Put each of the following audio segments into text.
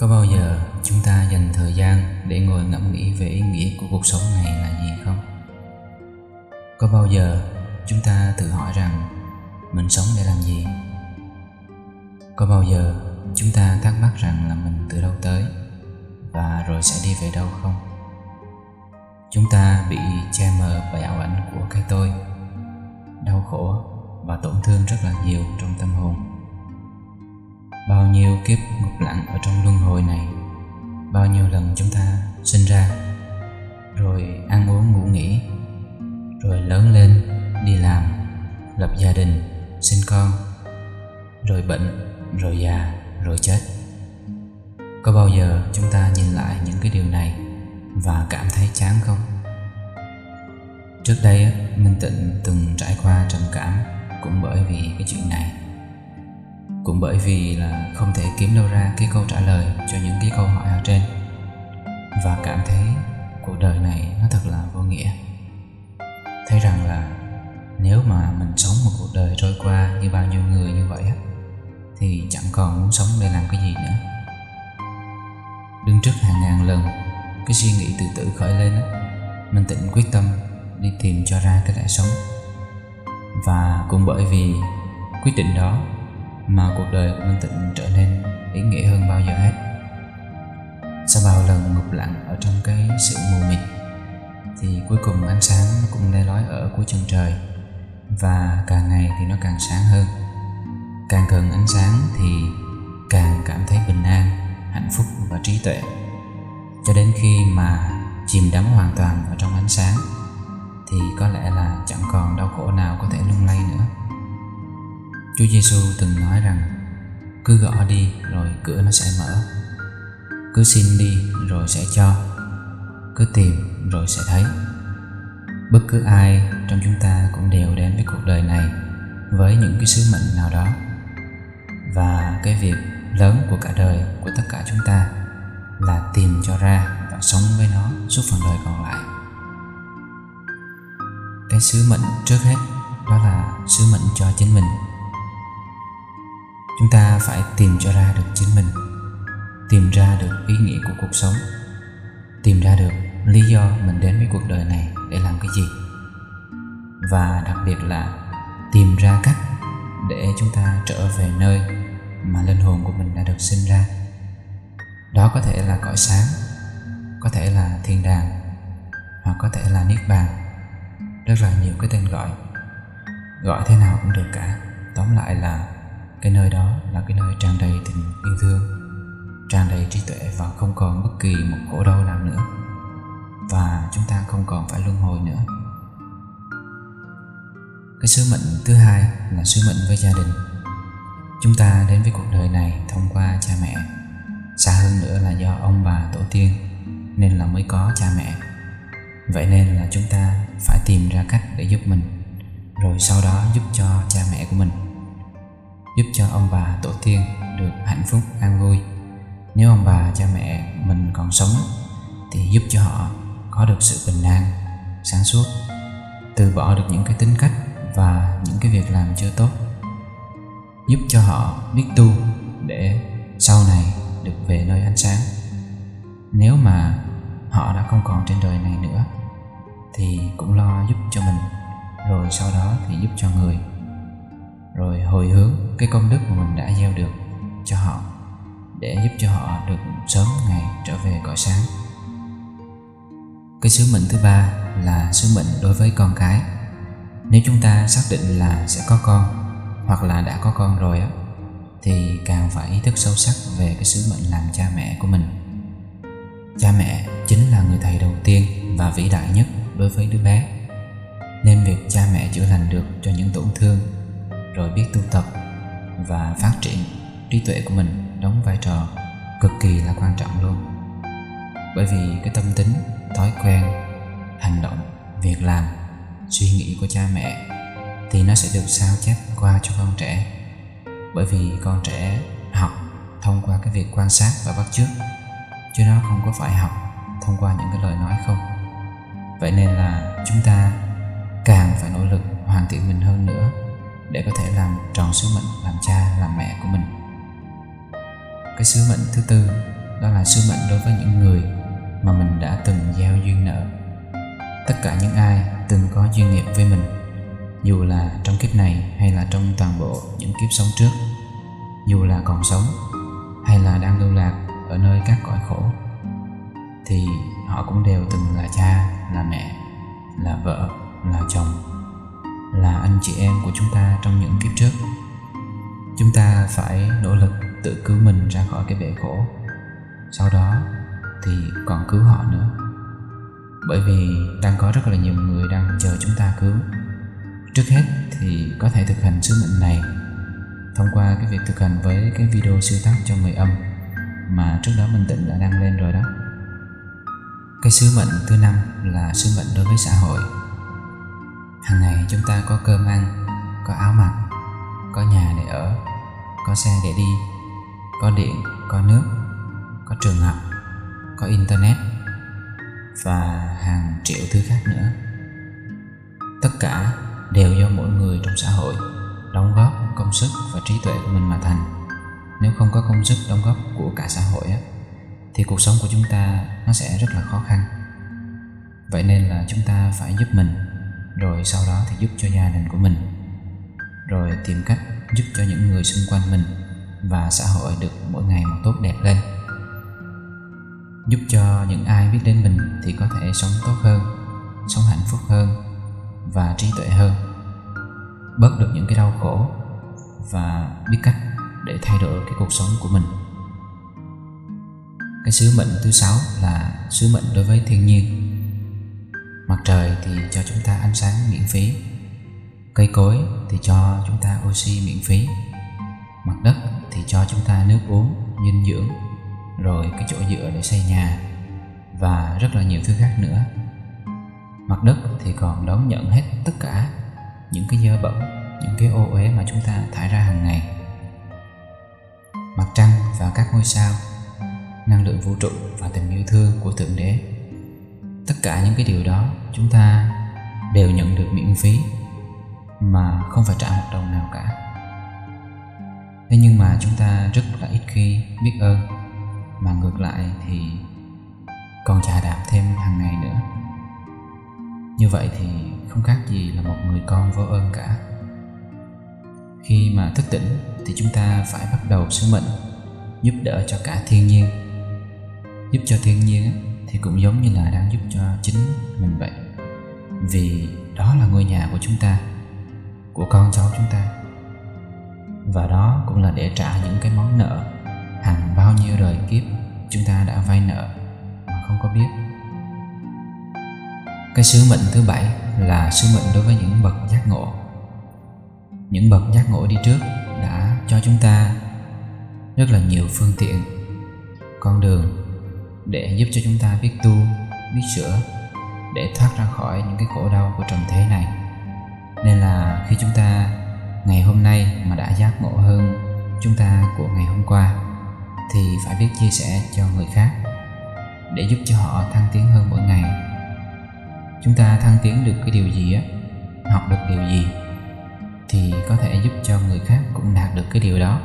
Có bao giờ chúng ta dành thời gian để ngồi ngẫm nghĩ về ý nghĩa của cuộc sống này là gì không? Có bao giờ chúng ta tự hỏi rằng mình sống để làm gì? Có bao giờ chúng ta thắc mắc rằng là mình từ đâu tới và rồi sẽ đi về đâu không? Chúng ta bị che mờ bởi ảo ảnh của cái tôi, đau khổ và tổn thương rất là nhiều trong tâm hồn bao nhiêu kiếp ngục lặng ở trong luân hồi này, bao nhiêu lần chúng ta sinh ra, rồi ăn uống ngủ nghỉ, rồi lớn lên, đi làm, lập gia đình, sinh con, rồi bệnh, rồi già, rồi chết. Có bao giờ chúng ta nhìn lại những cái điều này và cảm thấy chán không? Trước đây minh tịnh từng trải qua trầm cảm cũng bởi vì cái chuyện này cũng bởi vì là không thể kiếm đâu ra cái câu trả lời cho những cái câu hỏi ở trên. Và cảm thấy cuộc đời này nó thật là vô nghĩa. Thấy rằng là nếu mà mình sống một cuộc đời trôi qua như bao nhiêu người như vậy á, thì chẳng còn muốn sống để làm cái gì nữa. Đứng trước hàng ngàn lần, cái suy nghĩ tự tử khởi lên á, mình tỉnh quyết tâm đi tìm cho ra cái lẽ sống. Và cũng bởi vì quyết định đó mà cuộc đời của Minh Tịnh trở nên ý nghĩa hơn bao giờ hết. Sau bao lần ngục lặng ở trong cái sự mù mịt thì cuối cùng ánh sáng nó cũng le lói ở cuối chân trời và càng ngày thì nó càng sáng hơn. Càng gần ánh sáng thì càng cảm thấy bình an, hạnh phúc và trí tuệ. Cho đến khi mà chìm đắm hoàn toàn ở trong ánh sáng thì có lẽ là chẳng còn đau khổ nào có thể lung lay nữa. Chúa Giêsu từng nói rằng, cứ gõ đi rồi cửa nó sẽ mở. Cứ xin đi rồi sẽ cho. Cứ tìm rồi sẽ thấy. Bất cứ ai trong chúng ta cũng đều đến với cuộc đời này với những cái sứ mệnh nào đó. Và cái việc lớn của cả đời của tất cả chúng ta là tìm cho ra và sống với nó suốt phần đời còn lại. Cái sứ mệnh trước hết đó là sứ mệnh cho chính mình chúng ta phải tìm cho ra được chính mình, tìm ra được ý nghĩa của cuộc sống, tìm ra được lý do mình đến với cuộc đời này để làm cái gì. Và đặc biệt là tìm ra cách để chúng ta trở về nơi mà linh hồn của mình đã được sinh ra. Đó có thể là cõi sáng, có thể là thiên đàng, hoặc có thể là niết bàn. Rất là nhiều cái tên gọi gọi thế nào cũng được cả. Tóm lại là cái nơi đó là cái nơi tràn đầy tình yêu thương, tràn đầy trí tuệ và không còn bất kỳ một khổ đau nào nữa. Và chúng ta không còn phải luân hồi nữa. Cái sứ mệnh thứ hai là sứ mệnh với gia đình. Chúng ta đến với cuộc đời này thông qua cha mẹ. Xa hơn nữa là do ông bà tổ tiên, nên là mới có cha mẹ. Vậy nên là chúng ta phải tìm ra cách để giúp mình, rồi sau đó giúp cho cha mẹ của mình giúp cho ông bà tổ tiên được hạnh phúc, an vui. Nếu ông bà, cha mẹ mình còn sống thì giúp cho họ có được sự bình an, sáng suốt, từ bỏ được những cái tính cách và những cái việc làm chưa tốt. Giúp cho họ biết tu để sau này được về nơi ánh sáng. Nếu mà họ đã không còn trên đời này nữa thì cũng lo giúp cho mình, rồi sau đó thì giúp cho người rồi hồi hướng cái công đức mà mình đã gieo được cho họ, để giúp cho họ được sớm ngày trở về cõi sáng. Cái sứ mệnh thứ ba là sứ mệnh đối với con cái. Nếu chúng ta xác định là sẽ có con, hoặc là đã có con rồi á, thì càng phải ý thức sâu sắc về cái sứ mệnh làm cha mẹ của mình. Cha mẹ chính là người thầy đầu tiên và vĩ đại nhất đối với đứa bé. Nên việc cha mẹ chữa lành được cho những tổn thương rồi biết tu tập và phát triển trí tuệ của mình đóng vai trò cực kỳ là quan trọng luôn. Bởi vì cái tâm tính, thói quen, hành động, việc làm, suy nghĩ của cha mẹ thì nó sẽ được sao chép qua cho con trẻ. Bởi vì con trẻ học thông qua cái việc quan sát và bắt chước, chứ nó không có phải học thông qua những cái lời nói không. Vậy nên là chúng ta càng phải nỗ lực hoàn thiện mình hơn nữa để có thể làm tròn sứ mệnh làm cha, làm mẹ của mình. Cái sứ mệnh thứ tư, đó là sứ mệnh đối với những người mà mình đã từng gieo duyên nợ. Tất cả những ai từng có duyên nghiệp với mình, dù là trong kiếp này hay là trong toàn bộ những kiếp sống trước, dù là còn sống hay là đang lưu lạc ở nơi các cõi khổ, thì họ cũng đều từng là cha, là mẹ, là vợ, là chồng là anh chị em của chúng ta trong những kiếp trước. Chúng ta phải nỗ lực tự cứu mình ra khỏi cái bể khổ. Sau đó thì còn cứu họ nữa. Bởi vì đang có rất là nhiều người đang chờ chúng ta cứu. Trước hết thì có thể thực hành sứ mệnh này thông qua cái việc thực hành với cái video siêu tác cho người âm mà trước đó Minh Tịnh đã đăng lên rồi đó. Cái sứ mệnh thứ năm là sứ mệnh đối với xã hội hàng ngày chúng ta có cơm ăn có áo mặc có nhà để ở có xe để đi có điện có nước có trường học có internet và hàng triệu thứ khác nữa. Tất cả đều do mỗi người trong xã hội đóng góp công sức và trí tuệ của mình mà thành. Nếu không có công sức đóng góp của cả xã hội á, thì cuộc sống của chúng ta nó sẽ rất là khó khăn. Vậy nên là chúng ta phải giúp mình rồi sau đó thì giúp cho gia đình của mình. Rồi tìm cách giúp cho những người xung quanh mình và xã hội được mỗi ngày một tốt đẹp lên. Giúp cho những ai biết đến mình thì có thể sống tốt hơn, sống hạnh phúc hơn và trí tuệ hơn. Bớt được những cái đau khổ và biết cách để thay đổi cái cuộc sống của mình. Cái sứ mệnh thứ sáu là sứ mệnh đối với thiên nhiên mặt trời thì cho chúng ta ánh sáng miễn phí. Cây cối thì cho chúng ta oxy miễn phí. Mặt đất thì cho chúng ta nước uống, dinh dưỡng, rồi cái chỗ dựa để xây nhà, và rất là nhiều thứ khác nữa. Mặt đất thì còn đón nhận hết tất cả những cái dơ bẩn, những cái ô uế mà chúng ta thải ra hàng ngày. Mặt trăng và các ngôi sao, năng lượng vũ trụ và tình yêu thương của thượng đế tất cả những cái điều đó, chúng ta đều nhận được miễn phí mà không phải trả một đồng nào cả. Thế nhưng mà chúng ta rất là ít khi biết ơn, mà ngược lại thì còn trả đạp thêm hàng ngày nữa. Như vậy thì không khác gì là một người con vô ơn cả. Khi mà thức tỉnh thì chúng ta phải bắt đầu sứ mệnh, giúp đỡ cho cả thiên nhiên. Giúp cho thiên nhiên thì cũng giống như là đang giúp cho chính mình vậy. Vì đó là ngôi nhà của chúng ta, của con cháu chúng ta. Và đó cũng là để trả những cái món nợ, hàng bao nhiêu đời kiếp chúng ta đã vay nợ mà không có biết. Cái sứ mệnh thứ bảy là sứ mệnh đối với những bậc giác ngộ. Những bậc giác ngộ đi trước đã cho chúng ta rất là nhiều phương tiện, con đường để giúp cho chúng ta biết tu, biết sửa, để thoát ra khỏi những cái khổ đau của trần thế này. Nên là khi chúng ta ngày hôm nay mà đã giác ngộ hơn chúng ta của ngày hôm qua, thì phải biết chia sẻ cho người khác để giúp cho họ thăng tiến hơn mỗi ngày. Chúng ta thăng tiến được cái điều gì á, học được điều gì, thì có thể giúp cho người khác cũng đạt được cái điều đó.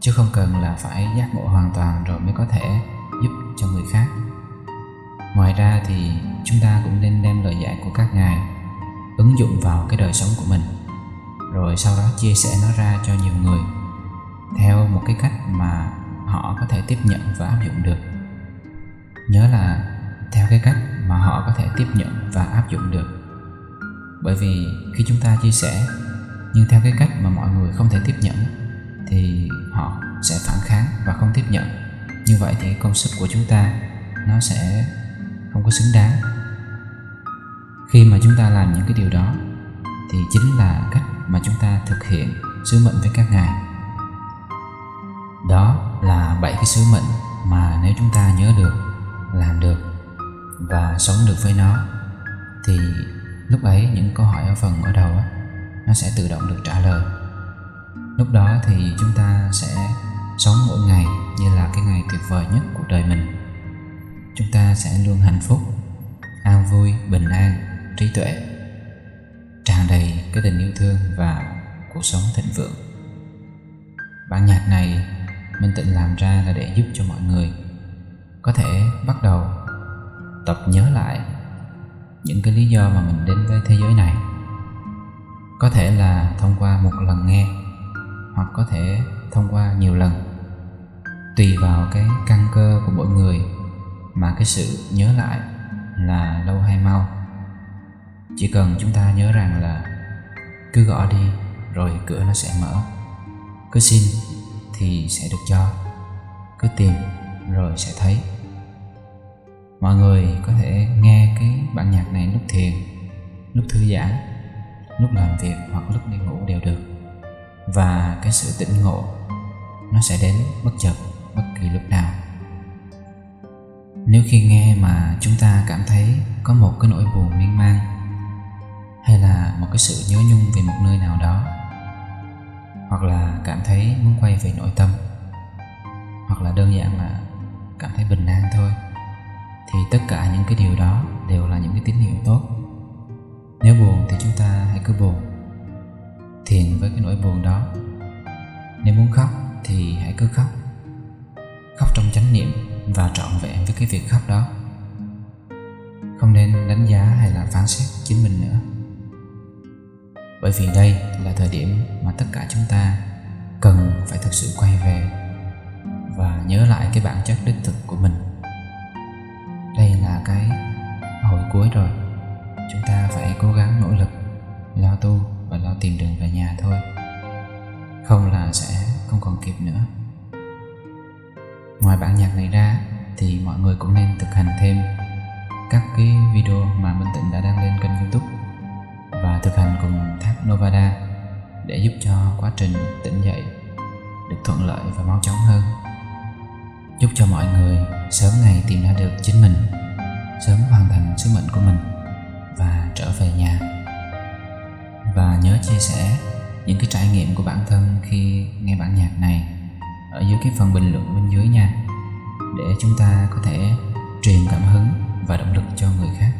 Chứ không cần là phải giác ngộ hoàn toàn rồi mới có thể cho người khác. Ngoài ra thì chúng ta cũng nên đem lời dạy của các ngài ứng dụng vào cái đời sống của mình, rồi sau đó chia sẻ nó ra cho nhiều người theo một cái cách mà họ có thể tiếp nhận và áp dụng được. Nhớ là theo cái cách mà họ có thể tiếp nhận và áp dụng được. Bởi vì khi chúng ta chia sẻ, nhưng theo cái cách mà mọi người không thể tiếp nhận, thì họ sẽ phản kháng và không tiếp nhận như vậy thì công sức của chúng ta, nó sẽ không có xứng đáng. Khi mà chúng ta làm những cái điều đó, thì chính là cách mà chúng ta thực hiện sứ mệnh với các ngài. Đó là bảy cái sứ mệnh mà nếu chúng ta nhớ được, làm được và sống được với nó, thì lúc ấy những câu hỏi ở phần ở đầu á, nó sẽ tự động được trả lời. Lúc đó thì chúng ta sẽ sống mỗi ngày như là cái ngày tuyệt vời nhất của đời mình. Chúng ta sẽ luôn hạnh phúc, an vui, bình an, trí tuệ, tràn đầy cái tình yêu thương và cuộc sống thịnh vượng. Bản nhạc này Minh Tịnh làm ra là để giúp cho mọi người có thể bắt đầu tập nhớ lại những cái lý do mà mình đến với thế giới này. Có thể là thông qua một lần nghe, hoặc có thể thông qua nhiều lần tùy vào cái căn cơ của mỗi người mà cái sự nhớ lại là lâu hay mau. Chỉ cần chúng ta nhớ rằng là cứ gõ đi rồi cửa nó sẽ mở. Cứ xin thì sẽ được cho. Cứ tìm rồi sẽ thấy. Mọi người có thể nghe cái bản nhạc này lúc thiền, lúc thư giãn, lúc làm việc hoặc lúc đi ngủ đều được. Và cái sự tỉnh ngộ nó sẽ đến bất chợt bất kỳ lúc nào. Nếu khi nghe mà chúng ta cảm thấy có một cái nỗi buồn miên man, hay là một cái sự nhớ nhung về một nơi nào đó, hoặc là cảm thấy muốn quay về nội tâm, hoặc là đơn giản là cảm thấy bình an thôi, thì tất cả những cái điều đó đều là những cái tín hiệu tốt. Nếu buồn thì chúng ta hãy cứ buồn, thiền với cái nỗi buồn đó. Nếu muốn khóc thì hãy cứ khóc chánh niệm và trọn vẹn với cái việc khóc đó. Không nên đánh giá hay là phán xét chính mình nữa. Bởi vì đây là thời điểm mà tất cả chúng ta cần phải thực sự quay về và nhớ lại cái bản chất đích thực của mình. Đây là cái hồi cuối rồi. Chúng ta phải cố gắng nỗ lực lo tu và lo tìm đường về nhà thôi. Không là sẽ không còn kịp nữa ngoài bản nhạc này ra thì mọi người cũng nên thực hành thêm các cái video mà Minh Tịnh đã đăng lên kênh youtube và thực hành cùng tháp Novada để giúp cho quá trình tỉnh dậy được thuận lợi và mau chóng hơn. Giúp cho mọi người sớm ngày tìm ra được chính mình, sớm hoàn thành sứ mệnh của mình và trở về nhà. Và nhớ chia sẻ những cái trải nghiệm của bản thân khi nghe bản nhạc này ở dưới cái phần bình luận bên dưới nha, để chúng ta có thể truyền cảm hứng và động lực cho người khác.